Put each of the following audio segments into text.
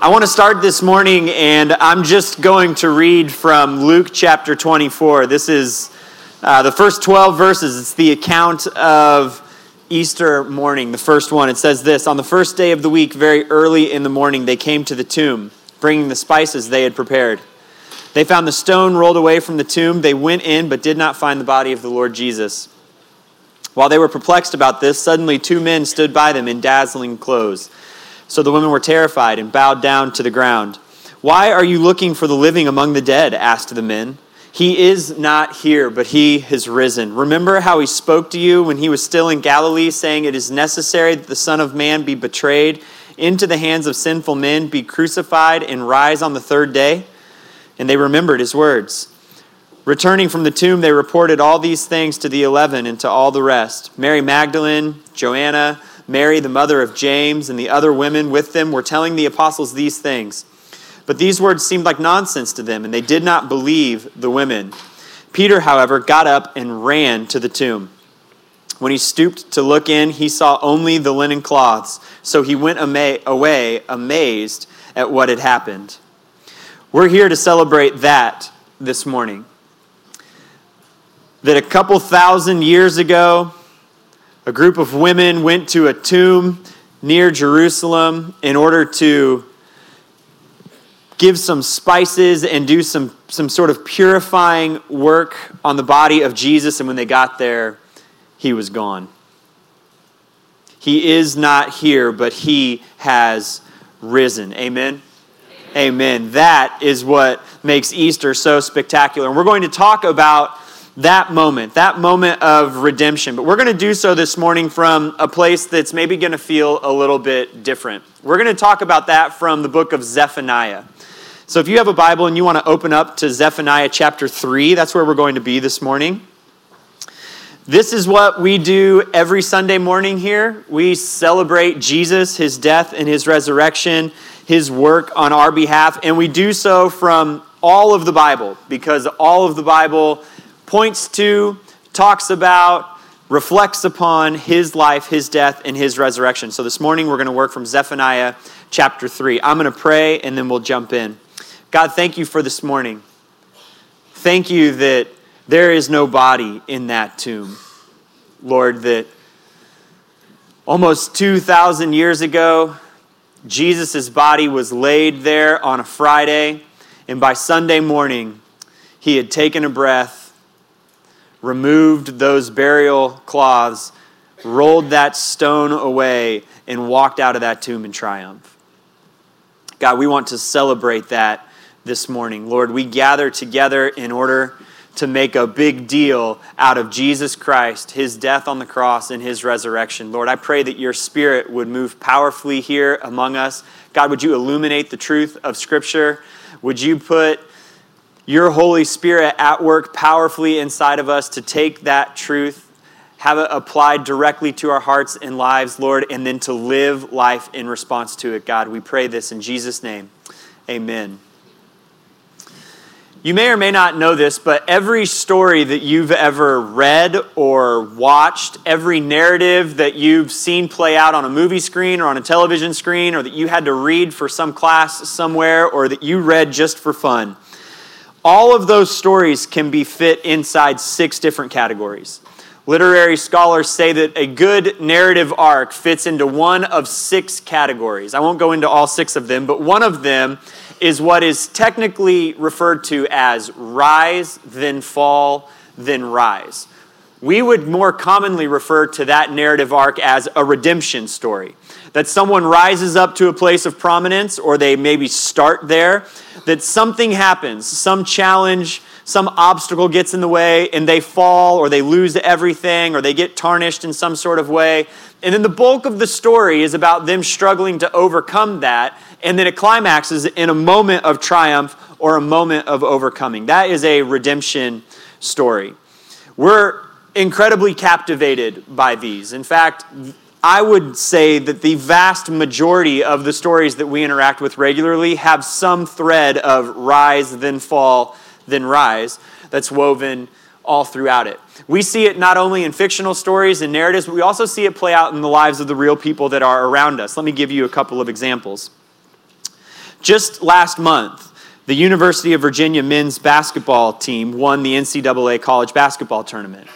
I want to start this morning, and I'm just going to read from Luke chapter 24. This is uh, the first 12 verses. It's the account of Easter morning, the first one. It says this On the first day of the week, very early in the morning, they came to the tomb, bringing the spices they had prepared. They found the stone rolled away from the tomb. They went in, but did not find the body of the Lord Jesus. While they were perplexed about this, suddenly two men stood by them in dazzling clothes. So the women were terrified and bowed down to the ground. Why are you looking for the living among the dead? asked the men. He is not here, but he has risen. Remember how he spoke to you when he was still in Galilee, saying, It is necessary that the Son of Man be betrayed into the hands of sinful men, be crucified, and rise on the third day? And they remembered his words. Returning from the tomb, they reported all these things to the eleven and to all the rest Mary Magdalene, Joanna, Mary, the mother of James, and the other women with them were telling the apostles these things. But these words seemed like nonsense to them, and they did not believe the women. Peter, however, got up and ran to the tomb. When he stooped to look in, he saw only the linen cloths, so he went away amazed at what had happened. We're here to celebrate that this morning. That a couple thousand years ago, a group of women went to a tomb near Jerusalem in order to give some spices and do some, some sort of purifying work on the body of Jesus. And when they got there, he was gone. He is not here, but he has risen. Amen. Amen. That is what makes Easter so spectacular. And we're going to talk about that moment, that moment of redemption. But we're going to do so this morning from a place that's maybe going to feel a little bit different. We're going to talk about that from the book of Zephaniah. So if you have a Bible and you want to open up to Zephaniah chapter 3, that's where we're going to be this morning. This is what we do every Sunday morning here. We celebrate Jesus, his death and his resurrection, his work on our behalf, and we do so from all of the Bible because all of the Bible points to, talks about, reflects upon his life, his death, and his resurrection. So this morning we're going to work from Zephaniah chapter 3. I'm going to pray and then we'll jump in. God, thank you for this morning. Thank you that there is no body in that tomb. Lord, that almost 2,000 years ago, Jesus' body was laid there on a Friday, and by Sunday morning, he had taken a breath removed those burial cloths, rolled that stone away, and walked out of that tomb in triumph. God, we want to celebrate that this morning. Lord, we gather together in order to make a big deal out of Jesus Christ, his death on the cross, and his resurrection. Lord, I pray that your spirit would move powerfully here among us. God, would you illuminate the truth of Scripture? Would you put your Holy Spirit at work powerfully inside of us to take that truth, have it applied directly to our hearts and lives, Lord, and then to live life in response to it, God. We pray this in Jesus' name. Amen. You may or may not know this, but every story that you've ever read or watched, every narrative that you've seen play out on a movie screen or on a television screen, or that you had to read for some class somewhere, or that you read just for fun, all of those stories can be fit inside six different categories. Literary scholars say that a good narrative arc fits into one of six categories. I won't go into all six of them, but one of them is what is technically referred to as rise, then fall, then rise. We would more commonly refer to that narrative arc as a redemption story. That someone rises up to a place of prominence, or they maybe start there, that something happens, some challenge, some obstacle gets in the way, and they fall, or they lose everything, or they get tarnished in some sort of way. And then the bulk of the story is about them struggling to overcome that, and then it climaxes in a moment of triumph or a moment of overcoming. That is a redemption story. We're incredibly captivated by these. In fact, I would say that the vast majority of the stories that we interact with regularly have some thread of rise, then fall, then rise that's woven all throughout it. We see it not only in fictional stories and narratives, but we also see it play out in the lives of the real people that are around us. Let me give you a couple of examples. Just last month, the University of Virginia men's basketball team won the NCAA college basketball tournament.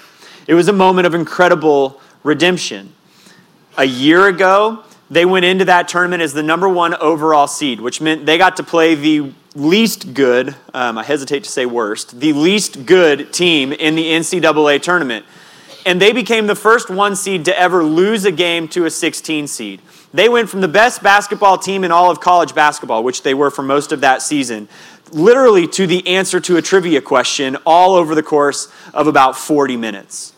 It was a moment of incredible redemption. A year ago, they went into that tournament as the number one overall seed, which meant they got to play the least good, um, I hesitate to say worst, the least good team in the NCAA tournament. And they became the first one seed to ever lose a game to a 16 seed. They went from the best basketball team in all of college basketball, which they were for most of that season, literally to the answer to a trivia question all over the course of about 40 minutes.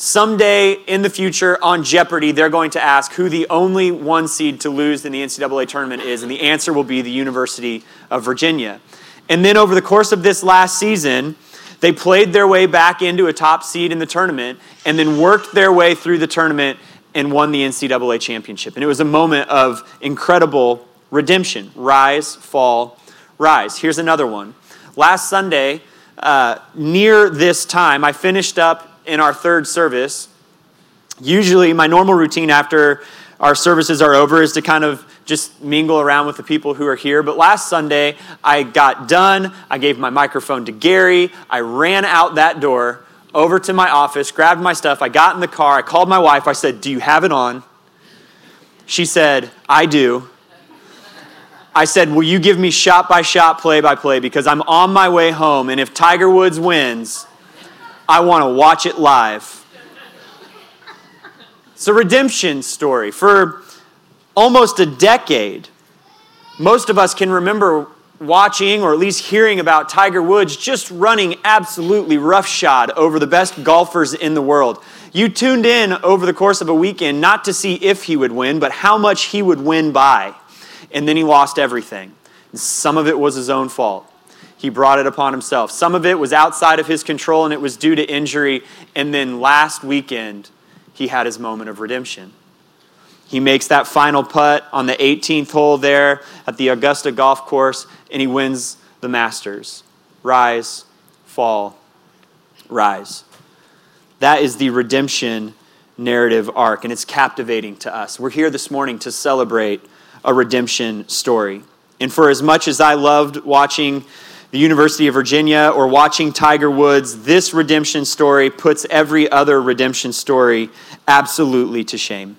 Someday in the future on Jeopardy, they're going to ask who the only one seed to lose in the NCAA tournament is, and the answer will be the University of Virginia. And then over the course of this last season, they played their way back into a top seed in the tournament and then worked their way through the tournament and won the NCAA championship. And it was a moment of incredible redemption rise, fall, rise. Here's another one. Last Sunday, uh, near this time, I finished up in our third service. Usually, my normal routine after our services are over is to kind of just mingle around with the people who are here. But last Sunday, I got done. I gave my microphone to Gary. I ran out that door over to my office, grabbed my stuff. I got in the car. I called my wife. I said, Do you have it on? She said, I do. I said, Will you give me shot by shot, play by play? Because I'm on my way home. And if Tiger Woods wins, I want to watch it live. It's a redemption story. For almost a decade, most of us can remember watching or at least hearing about Tiger Woods just running absolutely roughshod over the best golfers in the world. You tuned in over the course of a weekend not to see if he would win, but how much he would win by. And then he lost everything. Some of it was his own fault he brought it upon himself. Some of it was outside of his control and it was due to injury. And then last weekend, he had his moment of redemption. He makes that final putt on the 18th hole there at the Augusta Golf Course, and he wins the Masters. Rise, fall, rise. That is the redemption narrative arc, and it's captivating to us. We're here this morning to celebrate a redemption story. And for as much as I loved watching the University of Virginia or watching Tiger Woods, this redemption story puts every other redemption story absolutely to shame.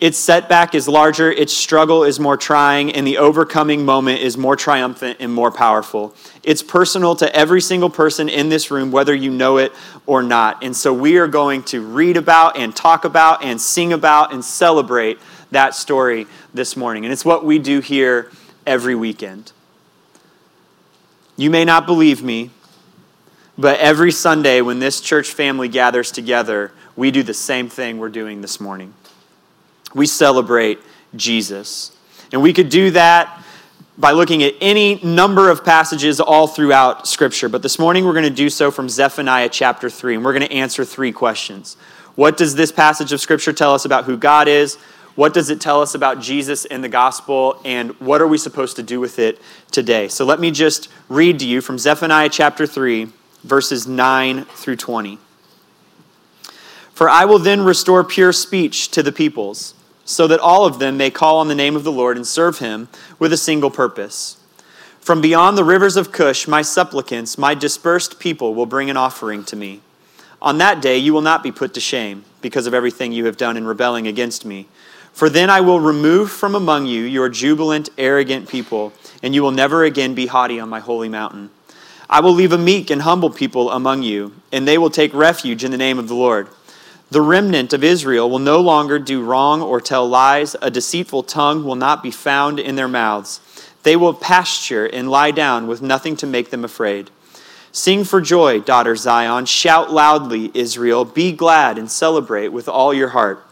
Its setback is larger, its struggle is more trying, and the overcoming moment is more triumphant and more powerful. It's personal to every single person in this room, whether you know it or not. And so we are going to read about and talk about and sing about and celebrate that story this morning. And it's what we do here every weekend. You may not believe me, but every Sunday when this church family gathers together, we do the same thing we're doing this morning. We celebrate Jesus. And we could do that by looking at any number of passages all throughout Scripture. But this morning we're going to do so from Zephaniah chapter 3, and we're going to answer three questions. What does this passage of Scripture tell us about who God is? What does it tell us about Jesus and the gospel? And what are we supposed to do with it today? So let me just read to you from Zephaniah chapter 3, verses 9 through 20. For I will then restore pure speech to the peoples, so that all of them may call on the name of the Lord and serve him with a single purpose. From beyond the rivers of Cush, my supplicants, my dispersed people, will bring an offering to me. On that day, you will not be put to shame because of everything you have done in rebelling against me. For then I will remove from among you your jubilant, arrogant people, and you will never again be haughty on my holy mountain. I will leave a meek and humble people among you, and they will take refuge in the name of the Lord. The remnant of Israel will no longer do wrong or tell lies. A deceitful tongue will not be found in their mouths. They will pasture and lie down with nothing to make them afraid. Sing for joy, daughter Zion. Shout loudly, Israel. Be glad and celebrate with all your heart.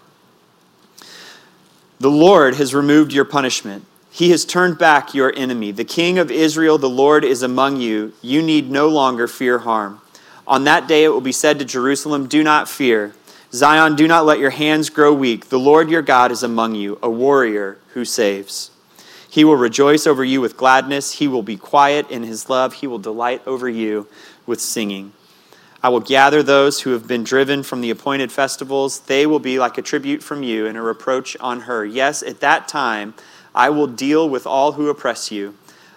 The Lord has removed your punishment. He has turned back your enemy. The King of Israel, the Lord, is among you. You need no longer fear harm. On that day it will be said to Jerusalem, Do not fear. Zion, do not let your hands grow weak. The Lord your God is among you, a warrior who saves. He will rejoice over you with gladness. He will be quiet in his love. He will delight over you with singing. I will gather those who have been driven from the appointed festivals. They will be like a tribute from you and a reproach on her. Yes, at that time I will deal with all who oppress you.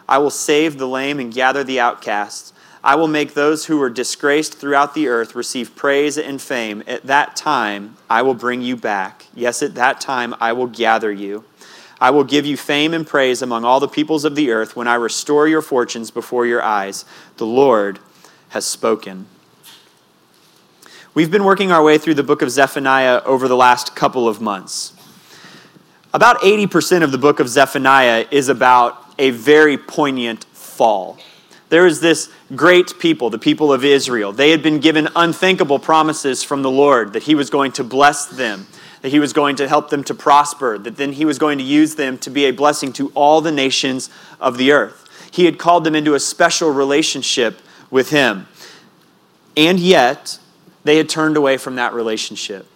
I will save the lame and gather the outcasts. I will make those who were disgraced throughout the earth receive praise and fame. At that time, I will bring you back. Yes, at that time, I will gather you. I will give you fame and praise among all the peoples of the earth when I restore your fortunes before your eyes. The Lord has spoken. We've been working our way through the book of Zephaniah over the last couple of months. About 80% of the book of Zephaniah is about a very poignant fall. There is this great people, the people of Israel. They had been given unthinkable promises from the Lord that He was going to bless them, that He was going to help them to prosper, that then He was going to use them to be a blessing to all the nations of the earth. He had called them into a special relationship with Him. And yet, they had turned away from that relationship.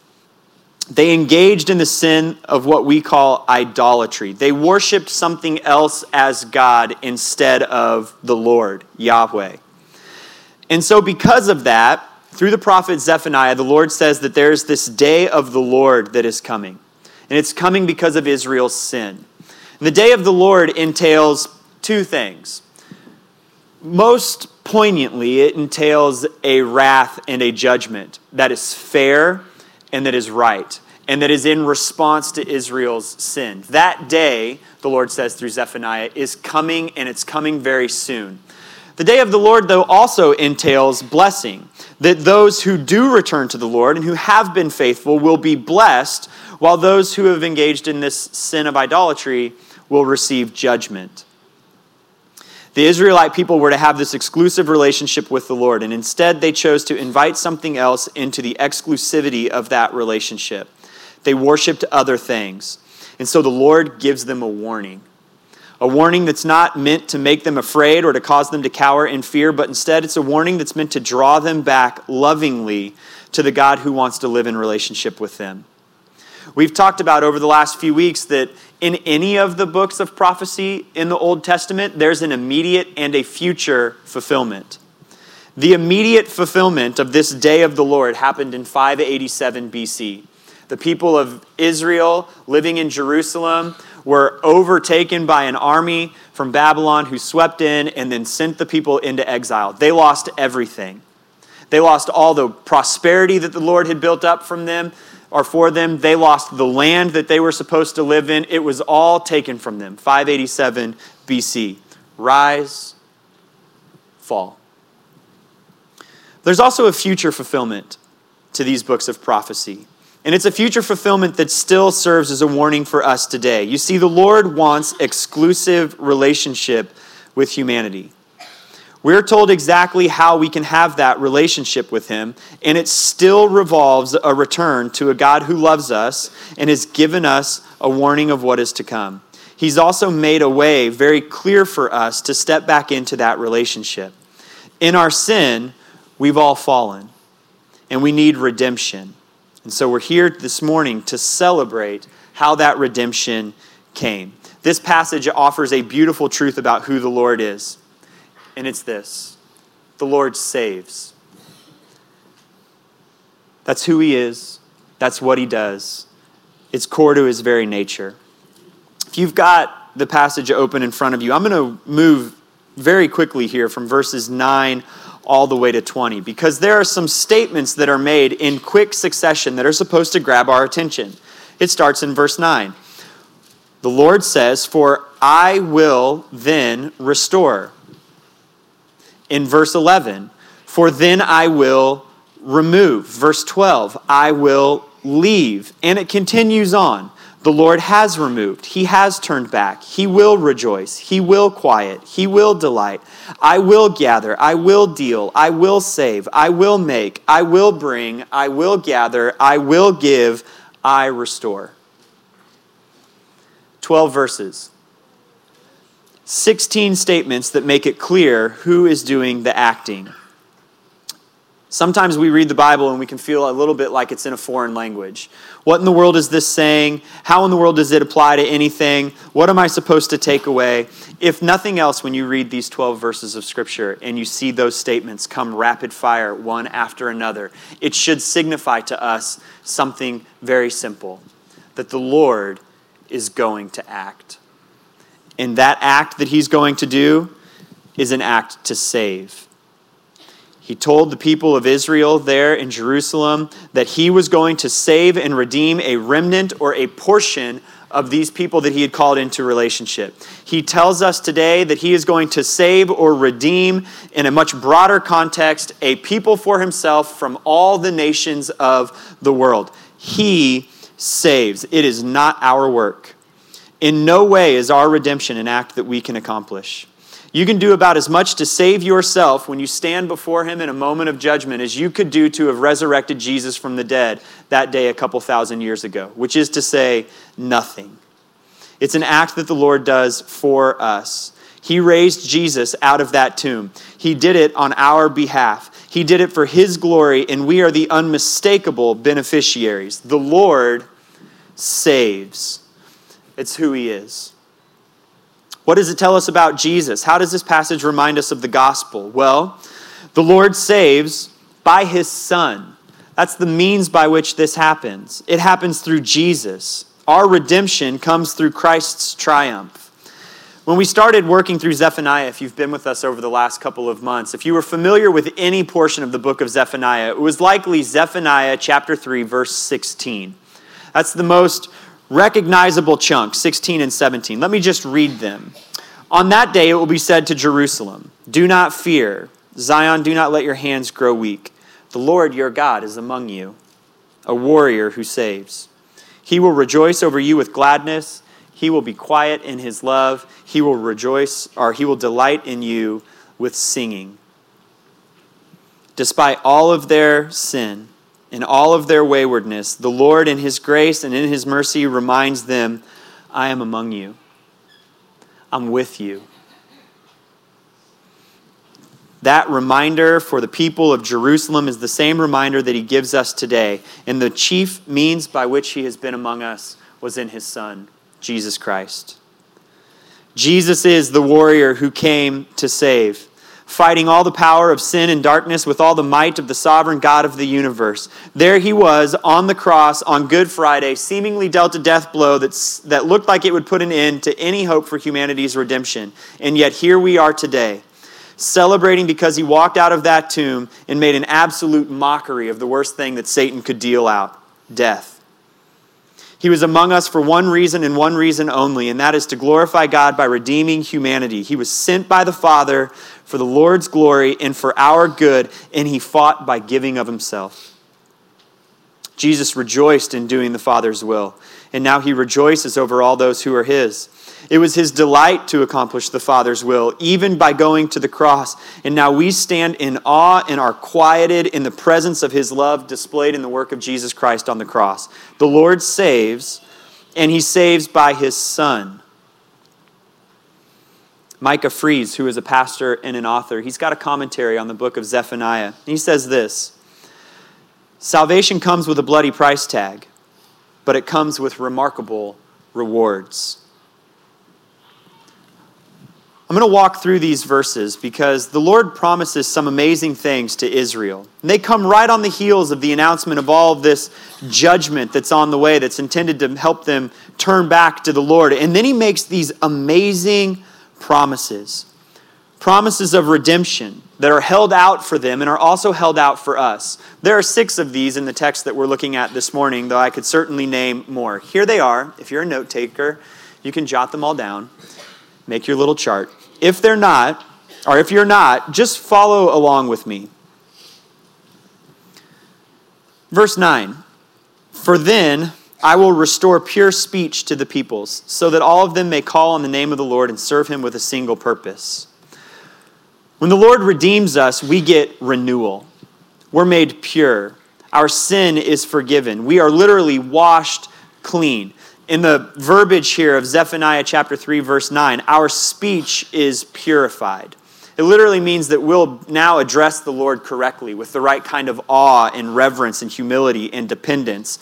They engaged in the sin of what we call idolatry. They worshiped something else as God instead of the Lord, Yahweh. And so, because of that, through the prophet Zephaniah, the Lord says that there's this day of the Lord that is coming. And it's coming because of Israel's sin. And the day of the Lord entails two things. Most poignantly, it entails a wrath and a judgment that is fair and that is right and that is in response to Israel's sin. That day, the Lord says through Zephaniah, is coming and it's coming very soon. The day of the Lord, though, also entails blessing. That those who do return to the Lord and who have been faithful will be blessed, while those who have engaged in this sin of idolatry will receive judgment. The Israelite people were to have this exclusive relationship with the Lord, and instead they chose to invite something else into the exclusivity of that relationship. They worshiped other things. And so the Lord gives them a warning. A warning that's not meant to make them afraid or to cause them to cower in fear, but instead it's a warning that's meant to draw them back lovingly to the God who wants to live in relationship with them. We've talked about over the last few weeks that in any of the books of prophecy in the Old Testament, there's an immediate and a future fulfillment. The immediate fulfillment of this day of the Lord happened in 587 BC. The people of Israel living in Jerusalem were overtaken by an army from Babylon who swept in and then sent the people into exile. They lost everything. They lost all the prosperity that the Lord had built up from them or for them. They lost the land that they were supposed to live in. It was all taken from them. 587 BC. Rise, fall. There's also a future fulfillment to these books of prophecy. And it's a future fulfillment that still serves as a warning for us today. You see, the Lord wants exclusive relationship with humanity. We're told exactly how we can have that relationship with Him, and it still revolves a return to a God who loves us and has given us a warning of what is to come. He's also made a way very clear for us to step back into that relationship. In our sin, we've all fallen, and we need redemption. And so we're here this morning to celebrate how that redemption came. This passage offers a beautiful truth about who the Lord is and it's this the Lord saves. That's who He is, that's what He does. It's core to His very nature. If you've got the passage open in front of you, I'm going to move very quickly here from verses 9 all the way to 20 because there are some statements that are made in quick succession that are supposed to grab our attention. It starts in verse 9. The Lord says, For I will then restore in verse 11, for then I will remove. Verse 12, I will leave. And it continues on. The Lord has removed. He has turned back. He will rejoice. He will quiet. He will delight. I will gather. I will deal. I will save. I will make. I will bring. I will gather. I will give. I restore. 12 verses. 16 statements that make it clear who is doing the acting. Sometimes we read the Bible and we can feel a little bit like it's in a foreign language. What in the world is this saying? How in the world does it apply to anything? What am I supposed to take away? If nothing else, when you read these 12 verses of Scripture and you see those statements come rapid fire one after another, it should signify to us something very simple that the Lord is going to act. And that act that he's going to do is an act to save. He told the people of Israel there in Jerusalem that he was going to save and redeem a remnant or a portion of these people that he had called into relationship. He tells us today that he is going to save or redeem, in a much broader context, a people for himself from all the nations of the world. He saves, it is not our work. In no way is our redemption an act that we can accomplish. You can do about as much to save yourself when you stand before Him in a moment of judgment as you could do to have resurrected Jesus from the dead that day a couple thousand years ago, which is to say, nothing. It's an act that the Lord does for us. He raised Jesus out of that tomb. He did it on our behalf. He did it for His glory, and we are the unmistakable beneficiaries. The Lord saves, it's who He is. What does it tell us about Jesus? How does this passage remind us of the gospel? Well, the Lord saves by his Son. That's the means by which this happens. It happens through Jesus. Our redemption comes through Christ's triumph. When we started working through Zephaniah, if you've been with us over the last couple of months, if you were familiar with any portion of the book of Zephaniah, it was likely Zephaniah chapter 3, verse 16. That's the most recognizable chunks, 16 and 17. Let me just read them. On that day it will be said to Jerusalem, Do not fear. Zion, do not let your hands grow weak. The Lord your God is among you, a warrior who saves. He will rejoice over you with gladness. He will be quiet in his love. He will rejoice, or he will delight in you with singing. Despite all of their sin, in all of their waywardness, the Lord, in His grace and in His mercy, reminds them, I am among you, I'm with you. That reminder for the people of Jerusalem is the same reminder that He gives us today. And the chief means by which He has been among us was in His Son, Jesus Christ. Jesus is the warrior who came to save fighting all the power of sin and darkness with all the might of the sovereign God of the universe. There he was on the cross on Good Friday, seemingly dealt a death blow that's, that looked like it would put an end to any hope for humanity's redemption. And yet here we are today, celebrating because he walked out of that tomb and made an absolute mockery of the worst thing that Satan could deal out death. He was among us for one reason and one reason only, and that is to glorify God by redeeming humanity. He was sent by the Father for the Lord's glory and for our good, and he fought by giving of himself. Jesus rejoiced in doing the Father's will, and now he rejoices over all those who are his. It was his delight to accomplish the Father's will, even by going to the cross. And now we stand in awe and are quieted in the presence of his love displayed in the work of Jesus Christ on the cross. The Lord saves, and he saves by his Son. Micah Fries, who is a pastor and an author, he's got a commentary on the book of Zephaniah. He says this Salvation comes with a bloody price tag, but it comes with remarkable rewards. I'm going to walk through these verses because the Lord promises some amazing things to Israel. And they come right on the heels of the announcement of all of this judgment that's on the way that's intended to help them turn back to the Lord. And then he makes these amazing promises promises of redemption that are held out for them and are also held out for us. There are six of these in the text that we're looking at this morning, though I could certainly name more. Here they are. If you're a note taker, you can jot them all down, make your little chart. If they're not, or if you're not, just follow along with me. Verse 9 For then I will restore pure speech to the peoples, so that all of them may call on the name of the Lord and serve him with a single purpose. When the Lord redeems us, we get renewal. We're made pure. Our sin is forgiven. We are literally washed clean in the verbiage here of Zephaniah chapter 3, verse 9, our speech is purified. It literally means that we'll now address the Lord correctly with the right kind of awe and reverence and humility and dependence.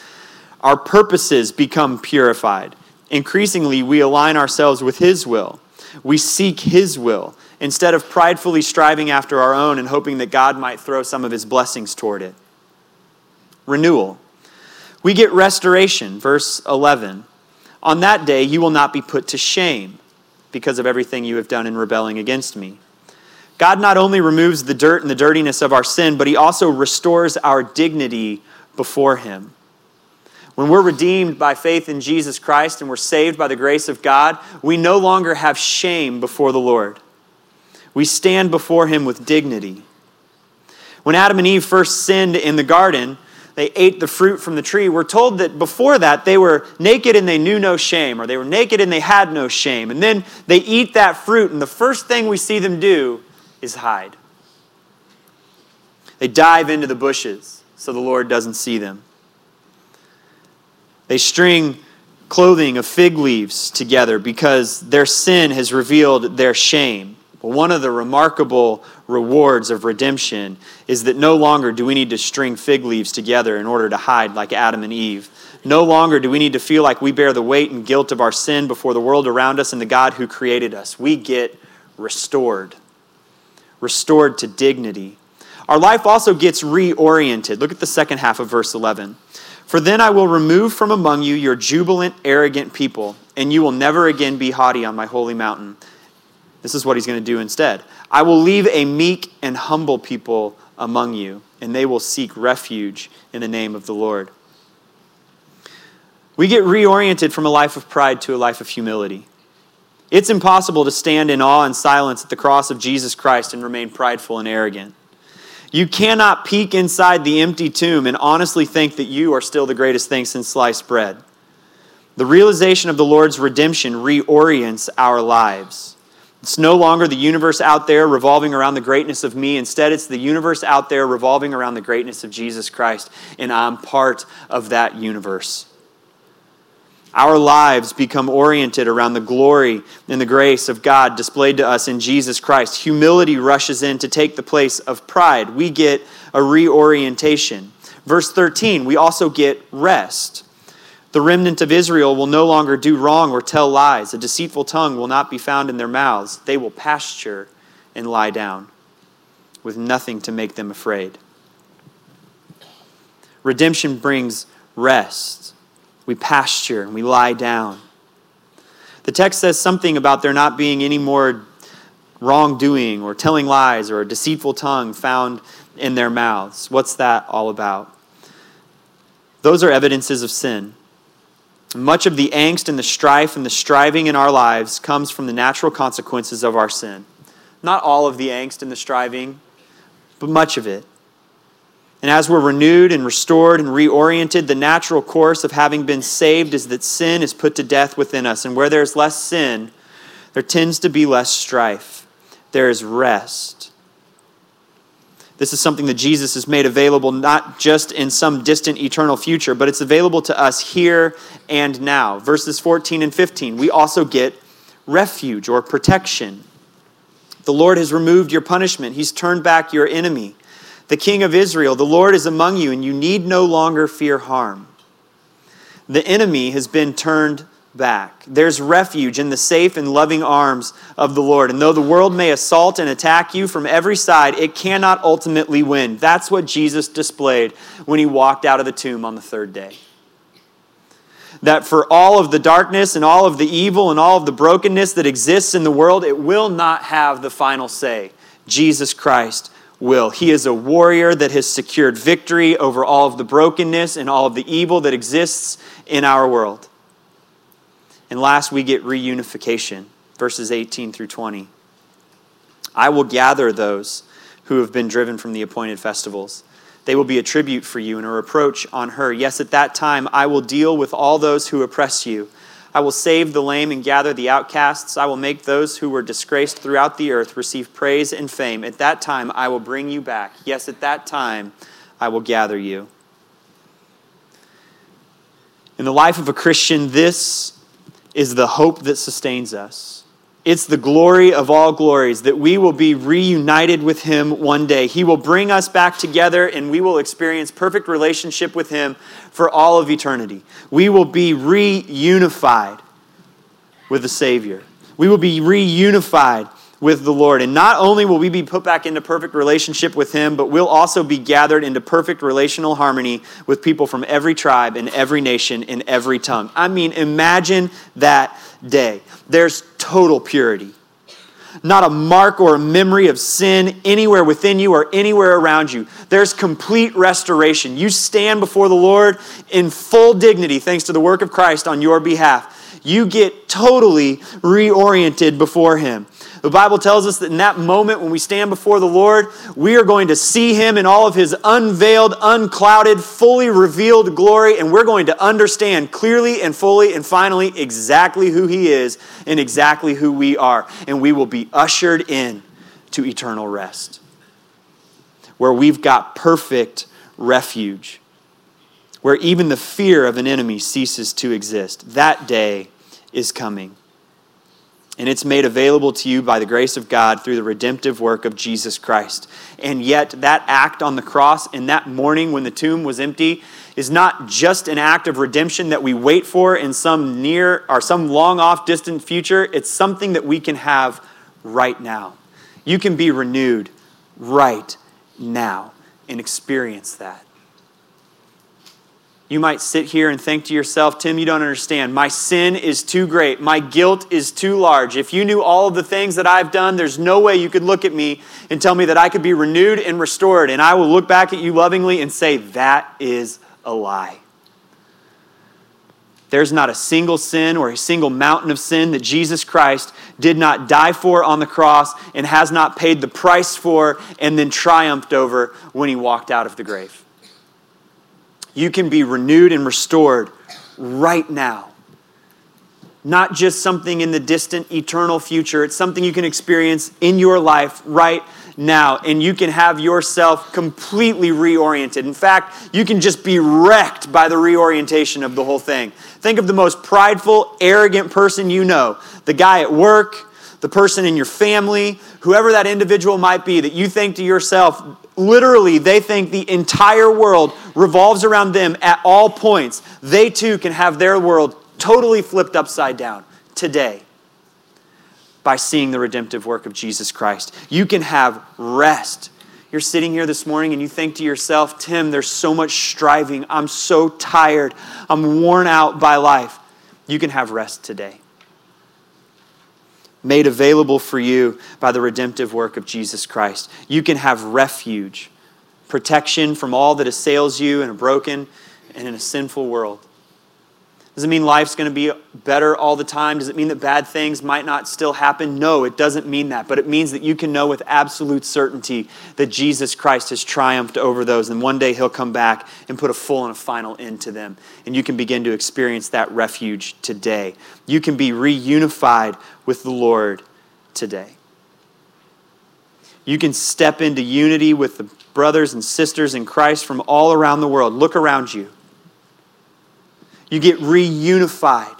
Our purposes become purified. Increasingly, we align ourselves with His will. We seek His will instead of pridefully striving after our own and hoping that God might throw some of His blessings toward it. Renewal. We get restoration, verse 11. On that day, you will not be put to shame. because of everything you have done in rebelling against me. God not only removes the dirt and the dirtiness of our sin, but He also restores our dignity before Him. When we're redeemed by faith in Jesus Christ and we're saved by the grace of God, we no longer have shame before the Lord. We stand before Him with dignity. When Adam and Eve first sinned in the garden, they ate the fruit from the tree. We're told that before that they were naked and they knew no shame, or they were naked and they had no shame. And then they eat that fruit, and the first thing we see them do is hide. They dive into the bushes so the Lord doesn't see them. They string clothing of fig leaves together because their sin has revealed their shame. But one of the remarkable rewards of redemption is that no longer do we need to string fig leaves together in order to hide like Adam and Eve. No longer do we need to feel like we bear the weight and guilt of our sin before the world around us and the God who created us. We get restored, restored to dignity. Our life also gets reoriented. Look at the second half of verse 11. For then I will remove from among you your jubilant, arrogant people, and you will never again be haughty on my holy mountain. This is what he's going to do instead. I will leave a meek and humble people among you, and they will seek refuge in the name of the Lord. We get reoriented from a life of pride to a life of humility. It's impossible to stand in awe and silence at the cross of Jesus Christ and remain prideful and arrogant. You cannot peek inside the empty tomb and honestly think that you are still the greatest thing since sliced bread. The realization of the Lord's redemption reorients our lives. It's no longer the universe out there revolving around the greatness of me. Instead, it's the universe out there revolving around the greatness of Jesus Christ, and I'm part of that universe. Our lives become oriented around the glory and the grace of God displayed to us in Jesus Christ. Humility rushes in to take the place of pride. We get a reorientation. Verse 13, we also get rest. The remnant of Israel will no longer do wrong or tell lies. A deceitful tongue will not be found in their mouths. They will pasture and lie down with nothing to make them afraid. Redemption brings rest. We pasture and we lie down. The text says something about there not being any more wrongdoing or telling lies or a deceitful tongue found in their mouths. What's that all about? Those are evidences of sin. Much of the angst and the strife and the striving in our lives comes from the natural consequences of our sin. Not all of the angst and the striving, but much of it. And as we're renewed and restored and reoriented, the natural course of having been saved is that sin is put to death within us. And where there's less sin, there tends to be less strife. There is rest. This is something that Jesus has made available not just in some distant eternal future, but it's available to us here and now. Verses 14 and 15, we also get refuge or protection. The Lord has removed your punishment, He's turned back your enemy. The King of Israel, the Lord is among you, and you need no longer fear harm. The enemy has been turned back. There's refuge in the safe and loving arms of the Lord. And though the world may assault and attack you from every side, it cannot ultimately win. That's what Jesus displayed when he walked out of the tomb on the third day. That for all of the darkness and all of the evil and all of the brokenness that exists in the world, it will not have the final say. Jesus Christ will. He is a warrior that has secured victory over all of the brokenness and all of the evil that exists in our world. And last, we get reunification, verses 18 through 20. I will gather those who have been driven from the appointed festivals. They will be a tribute for you and a reproach on her. Yes, at that time, I will deal with all those who oppress you. I will save the lame and gather the outcasts. I will make those who were disgraced throughout the earth receive praise and fame. At that time, I will bring you back. Yes, at that time, I will gather you. In the life of a Christian, this is the hope that sustains us. It's the glory of all glories that we will be reunited with Him one day. He will bring us back together and we will experience perfect relationship with Him for all of eternity. We will be reunified with the Savior. We will be reunified with the Lord. And not only will we be put back into perfect relationship with Him, but we'll also be gathered into perfect relational harmony with people from every tribe and every nation and every tongue. I mean, imagine that day. There's total purity. Not a mark or a memory of sin anywhere within you or anywhere around you. There's complete restoration. You stand before the Lord in full dignity thanks to the work of Christ on your behalf. You get totally reoriented before Him. The Bible tells us that in that moment when we stand before the Lord, we are going to see Him in all of His unveiled, unclouded, fully revealed glory, and we're going to understand clearly and fully and finally exactly who He is and exactly who we are. And we will be ushered in to eternal rest, where we've got perfect refuge, where even the fear of an enemy ceases to exist. That day is coming and it's made available to you by the grace of God through the redemptive work of Jesus Christ. And yet, that act on the cross and that morning when the tomb was empty is not just an act of redemption that we wait for in some near or some long off distant future. It's something that we can have right now. You can be renewed right now and experience that. You might sit here and think to yourself, Tim, you don't understand. My sin is too great. My guilt is too large. If you knew all of the things that I've done, there's no way you could look at me and tell me that I could be renewed and restored. And I will look back at you lovingly and say, that is a lie. There's not a single sin or a single mountain of sin that Jesus Christ did not die for on the cross and has not paid the price for and then triumphed over when he walked out of the grave. You can be renewed and restored right now. Not just something in the distant, eternal future. It's something you can experience in your life right now. And you can have yourself completely reoriented. In fact, you can just be wrecked by the reorientation of the whole thing. Think of the most prideful, arrogant person you know the guy at work, the person in your family, whoever that individual might be, that you think to yourself, literally, they think the entire world revolves around them at all points. They too can have their world totally flipped upside down today by seeing the redemptive work of Jesus Christ. You can have rest. You're sitting here this morning and you think to yourself, Tim, there's so much striving. I'm so tired. I'm worn out by life. You can have rest today made available for you by the redemptive work of Jesus Christ. You can have refuge, protection from all that assails you in a broken and in a sinful world. Does it mean life's going to be better all the time? Does it mean that bad things might not still happen? No, it doesn't mean that. But it means that you can know with absolute certainty that Jesus Christ has triumphed over those. And one day he'll come back and put a full and a final end to them. And you can begin to experience that refuge today. You can be reunified with the Lord today. You can step into unity with the brothers and sisters in Christ from all around the world. Look around you. You get reunified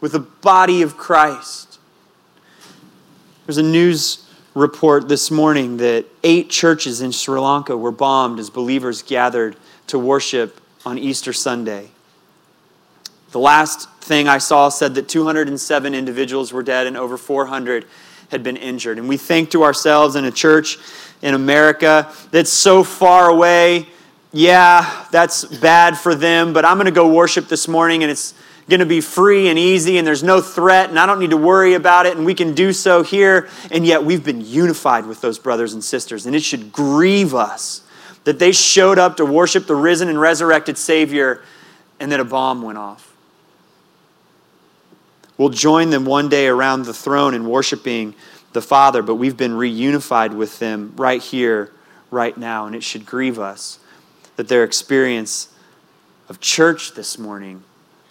with the body of Christ. There's a news report this morning that eight churches in Sri Lanka were bombed as believers gathered to worship on Easter Sunday. The last thing I saw said that 207 individuals were dead and over 400 had been injured. And we think to ourselves in a church in America that's so far away yeah, that's bad for them, but I'm going to go worship this morning and it's going to be free and easy and there's no threat and I don't need to worry about it and we can do so here. And yet we've been unified with those brothers and sisters. And it should grieve us that they showed up to worship the risen and resurrected Savior and that a bomb went off. We'll join them one day around the throne in worshiping the Father, but we've been reunified with them right here, right now, and it should grieve us that their experience of church this morning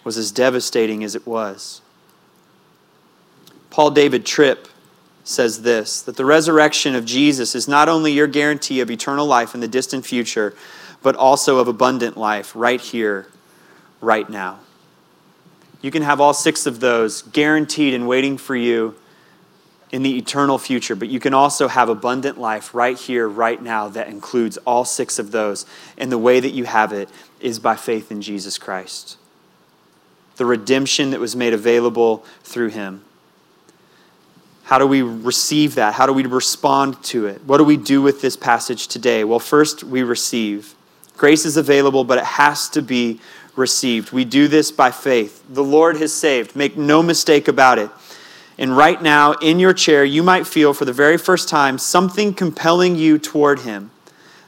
was as devastating as it was. Paul David Tripp says this that the resurrection of Jesus is not only your guarantee of eternal life in the distant future, but also of abundant life right here, right now. You can have all six of those guaranteed and waiting for you in the eternal future, but you can also have abundant life right here, right now, that includes all six of those. And the way that you have it is by faith in Jesus Christ. The redemption that was made available through him. How do we receive that? How do we respond to it? What do we do with this passage today? Well, first, we receive. Grace is available, but it has to be received. We do this by faith. The Lord has saved. Make no mistake about it. And right now, in your chair, you might feel for the very first time something compelling you toward Him.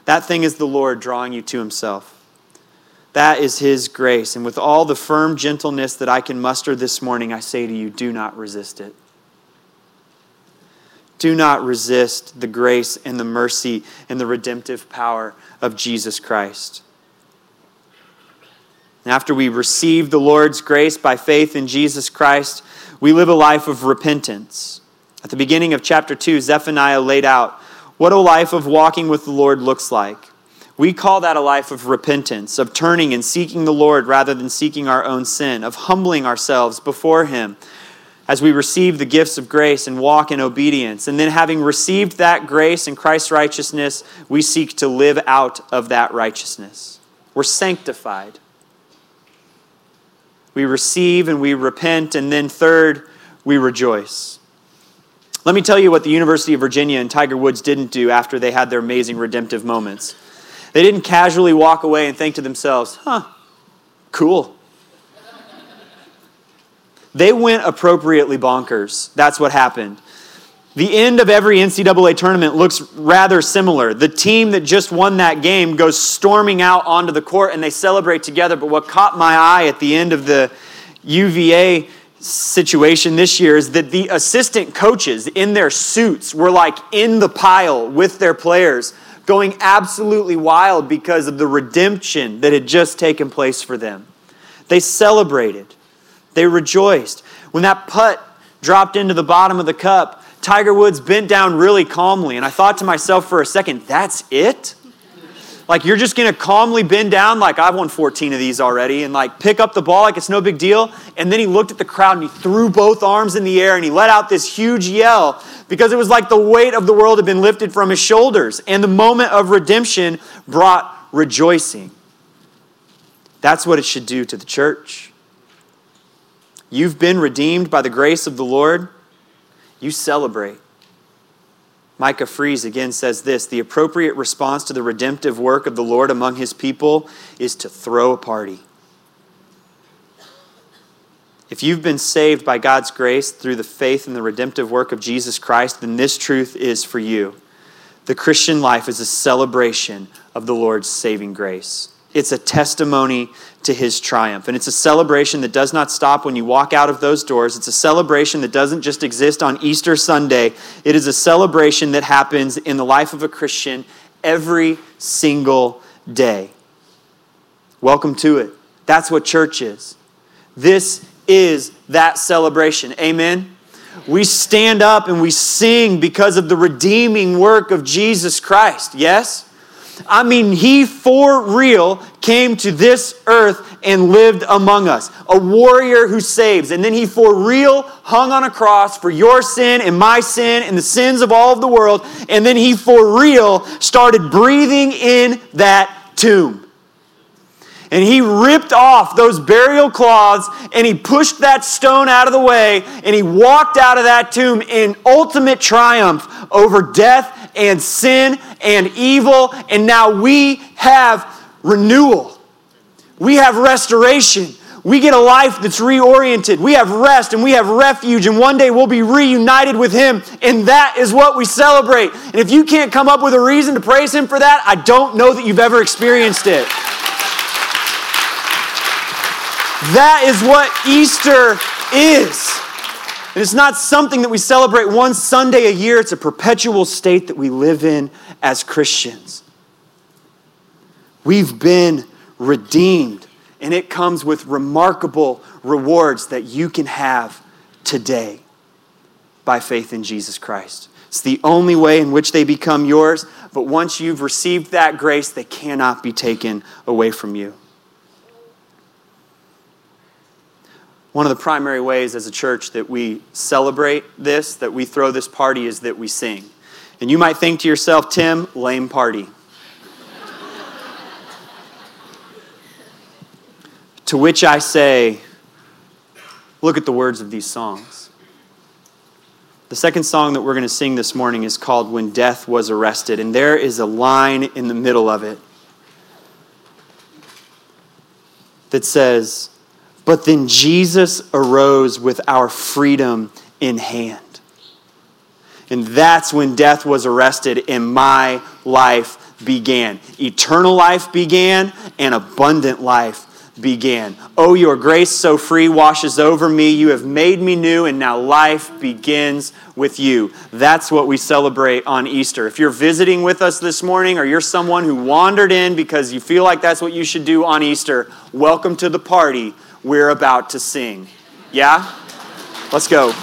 That thing is the Lord drawing you to Himself. That is His grace. And with all the firm gentleness that I can muster this morning, I say to you, do not resist it. Do not resist the grace and the mercy and the redemptive power of Jesus Christ. After we receive the Lord's grace by faith in Jesus Christ, we live a life of repentance. At the beginning of chapter 2, Zephaniah laid out what a life of walking with the Lord looks like. We call that a life of repentance, of turning and seeking the Lord rather than seeking our own sin, of humbling ourselves before Him as we receive the gifts of grace and walk in obedience. And then, having received that grace and Christ's righteousness, we seek to live out of that righteousness. We're sanctified we receive and we repent, and then third, we rejoice. Let me tell you what the University of Virginia and Tiger Woods didn't do after they had their amazing redemptive moments. They didn't casually walk away and think to themselves, huh, cool. They went appropriately bonkers. That's what happened. The end of every NCAA tournament looks rather similar. The team that just won that game goes storming out onto the court and they celebrate together. But what caught my eye at the end of the UVA situation this year is that the assistant coaches in their suits were like in the pile with their players, going absolutely wild because of the redemption that had just taken place for them. They celebrated, they rejoiced. When that putt dropped into the bottom of the cup, Tiger Woods bent down really calmly, and I thought to myself for a second, that's it? Like, you're just gonna calmly bend down, like, I've won 14 of these already, and like pick up the ball like it's no big deal. And then he looked at the crowd and he threw both arms in the air and he let out this huge yell because it was like the weight of the world had been lifted from his shoulders. And the moment of redemption brought rejoicing. That's what it should do to the church. You've been redeemed by the grace of the Lord you celebrate. Micah Fries again says this the appropriate response to the redemptive work of the Lord among his people is to throw a party. If you've been saved by God's grace through the faith in the redemptive work of Jesus Christ, then this truth is for you. The Christian life is a celebration of the Lord's saving grace. It's a testimony to his triumph. And it's a celebration that does not stop when you walk out of those doors. It's a celebration that doesn't just exist on Easter Sunday. It is a celebration that happens in the life of a Christian every single day. Welcome to it. That's what church is. This is that celebration. Amen. We stand up and we sing because of the redeeming work of Jesus Christ. Yes? I mean, he for real came to this earth and lived among us. A warrior who saves. And then he for real hung on a cross for your sin and my sin and the sins of all of the world. And then he for real started breathing in that tomb. And he ripped off those burial cloths and he pushed that stone out of the way and he walked out of that tomb in ultimate triumph over death and sin and evil. And now we have renewal, we have restoration. We get a life that's reoriented. We have rest and we have refuge, and one day we'll be reunited with Him. And that is what we celebrate. And if you can't come up with a reason to praise Him for that, I don't know that you've ever experienced it. That is what Easter is. It's not something that we celebrate one Sunday a year, it's a perpetual state that we live in as Christians. We've been redeemed, and it comes with remarkable rewards that you can have today by faith in Jesus Christ. It's the only way in which they become yours, but once you've received that grace, they cannot be taken away from you. One of the primary ways as a church that we celebrate this, that we throw this party, is that we sing. And you might think to yourself, Tim, lame party. to which I say, look at the words of these songs. The second song that we're going to sing this morning is called When Death Was Arrested, and there is a line in the middle of it that says, but then Jesus arose with our freedom in hand. And that's when death was arrested and my life began. Eternal life began and abundant life began. Oh, your grace so free washes over me. You have made me new, and now life begins with you. That's what we celebrate on Easter. If you're visiting with us this morning or you're someone who wandered in because you feel like that's what you should do on Easter, welcome to the party we're about to sing. Yeah? Let's go.